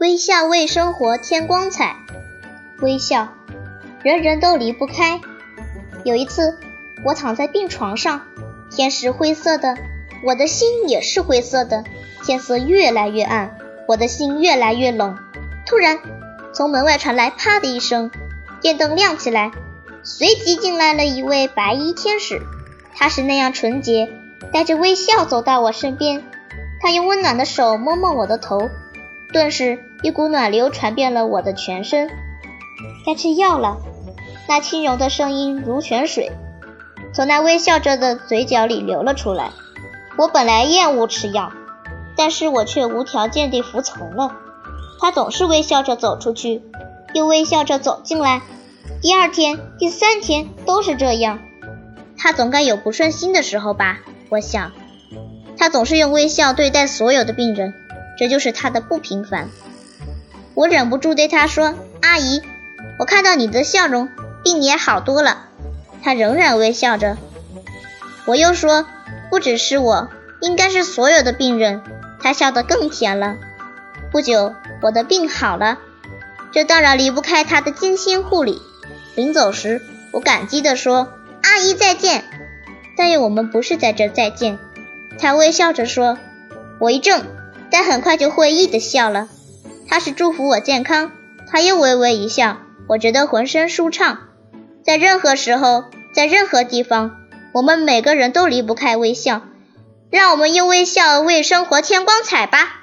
微笑为生活添光彩，微笑，人人都离不开。有一次，我躺在病床上，天是灰色的，我的心也是灰色的。天色越来越暗，我的心越来越冷。突然，从门外传来“啪”的一声，电灯亮起来，随即进来了一位白衣天使。他是那样纯洁，带着微笑走到我身边，他用温暖的手摸摸我的头。顿时，一股暖流传遍了我的全身。该吃药了，那轻柔的声音如泉水，从那微笑着的嘴角里流了出来。我本来厌恶吃药，但是我却无条件地服从了。他总是微笑着走出去，又微笑着走进来。第二天、第三天都是这样。他总该有不顺心的时候吧？我想，他总是用微笑对待所有的病人。这就是他的不平凡。我忍不住对他说：“阿姨，我看到你的笑容，病也好多了。”他仍然微笑着。我又说：“不只是我，应该是所有的病人。”他笑得更甜了。不久，我的病好了，这当然离不开他的精心护理。临走时，我感激地说：“阿姨再见。”但愿我们不是在这再见。他微笑着说：“我一怔。”但很快就会意的笑了，他是祝福我健康，他又微微一笑，我觉得浑身舒畅。在任何时候，在任何地方，我们每个人都离不开微笑，让我们用微笑为生活添光彩吧。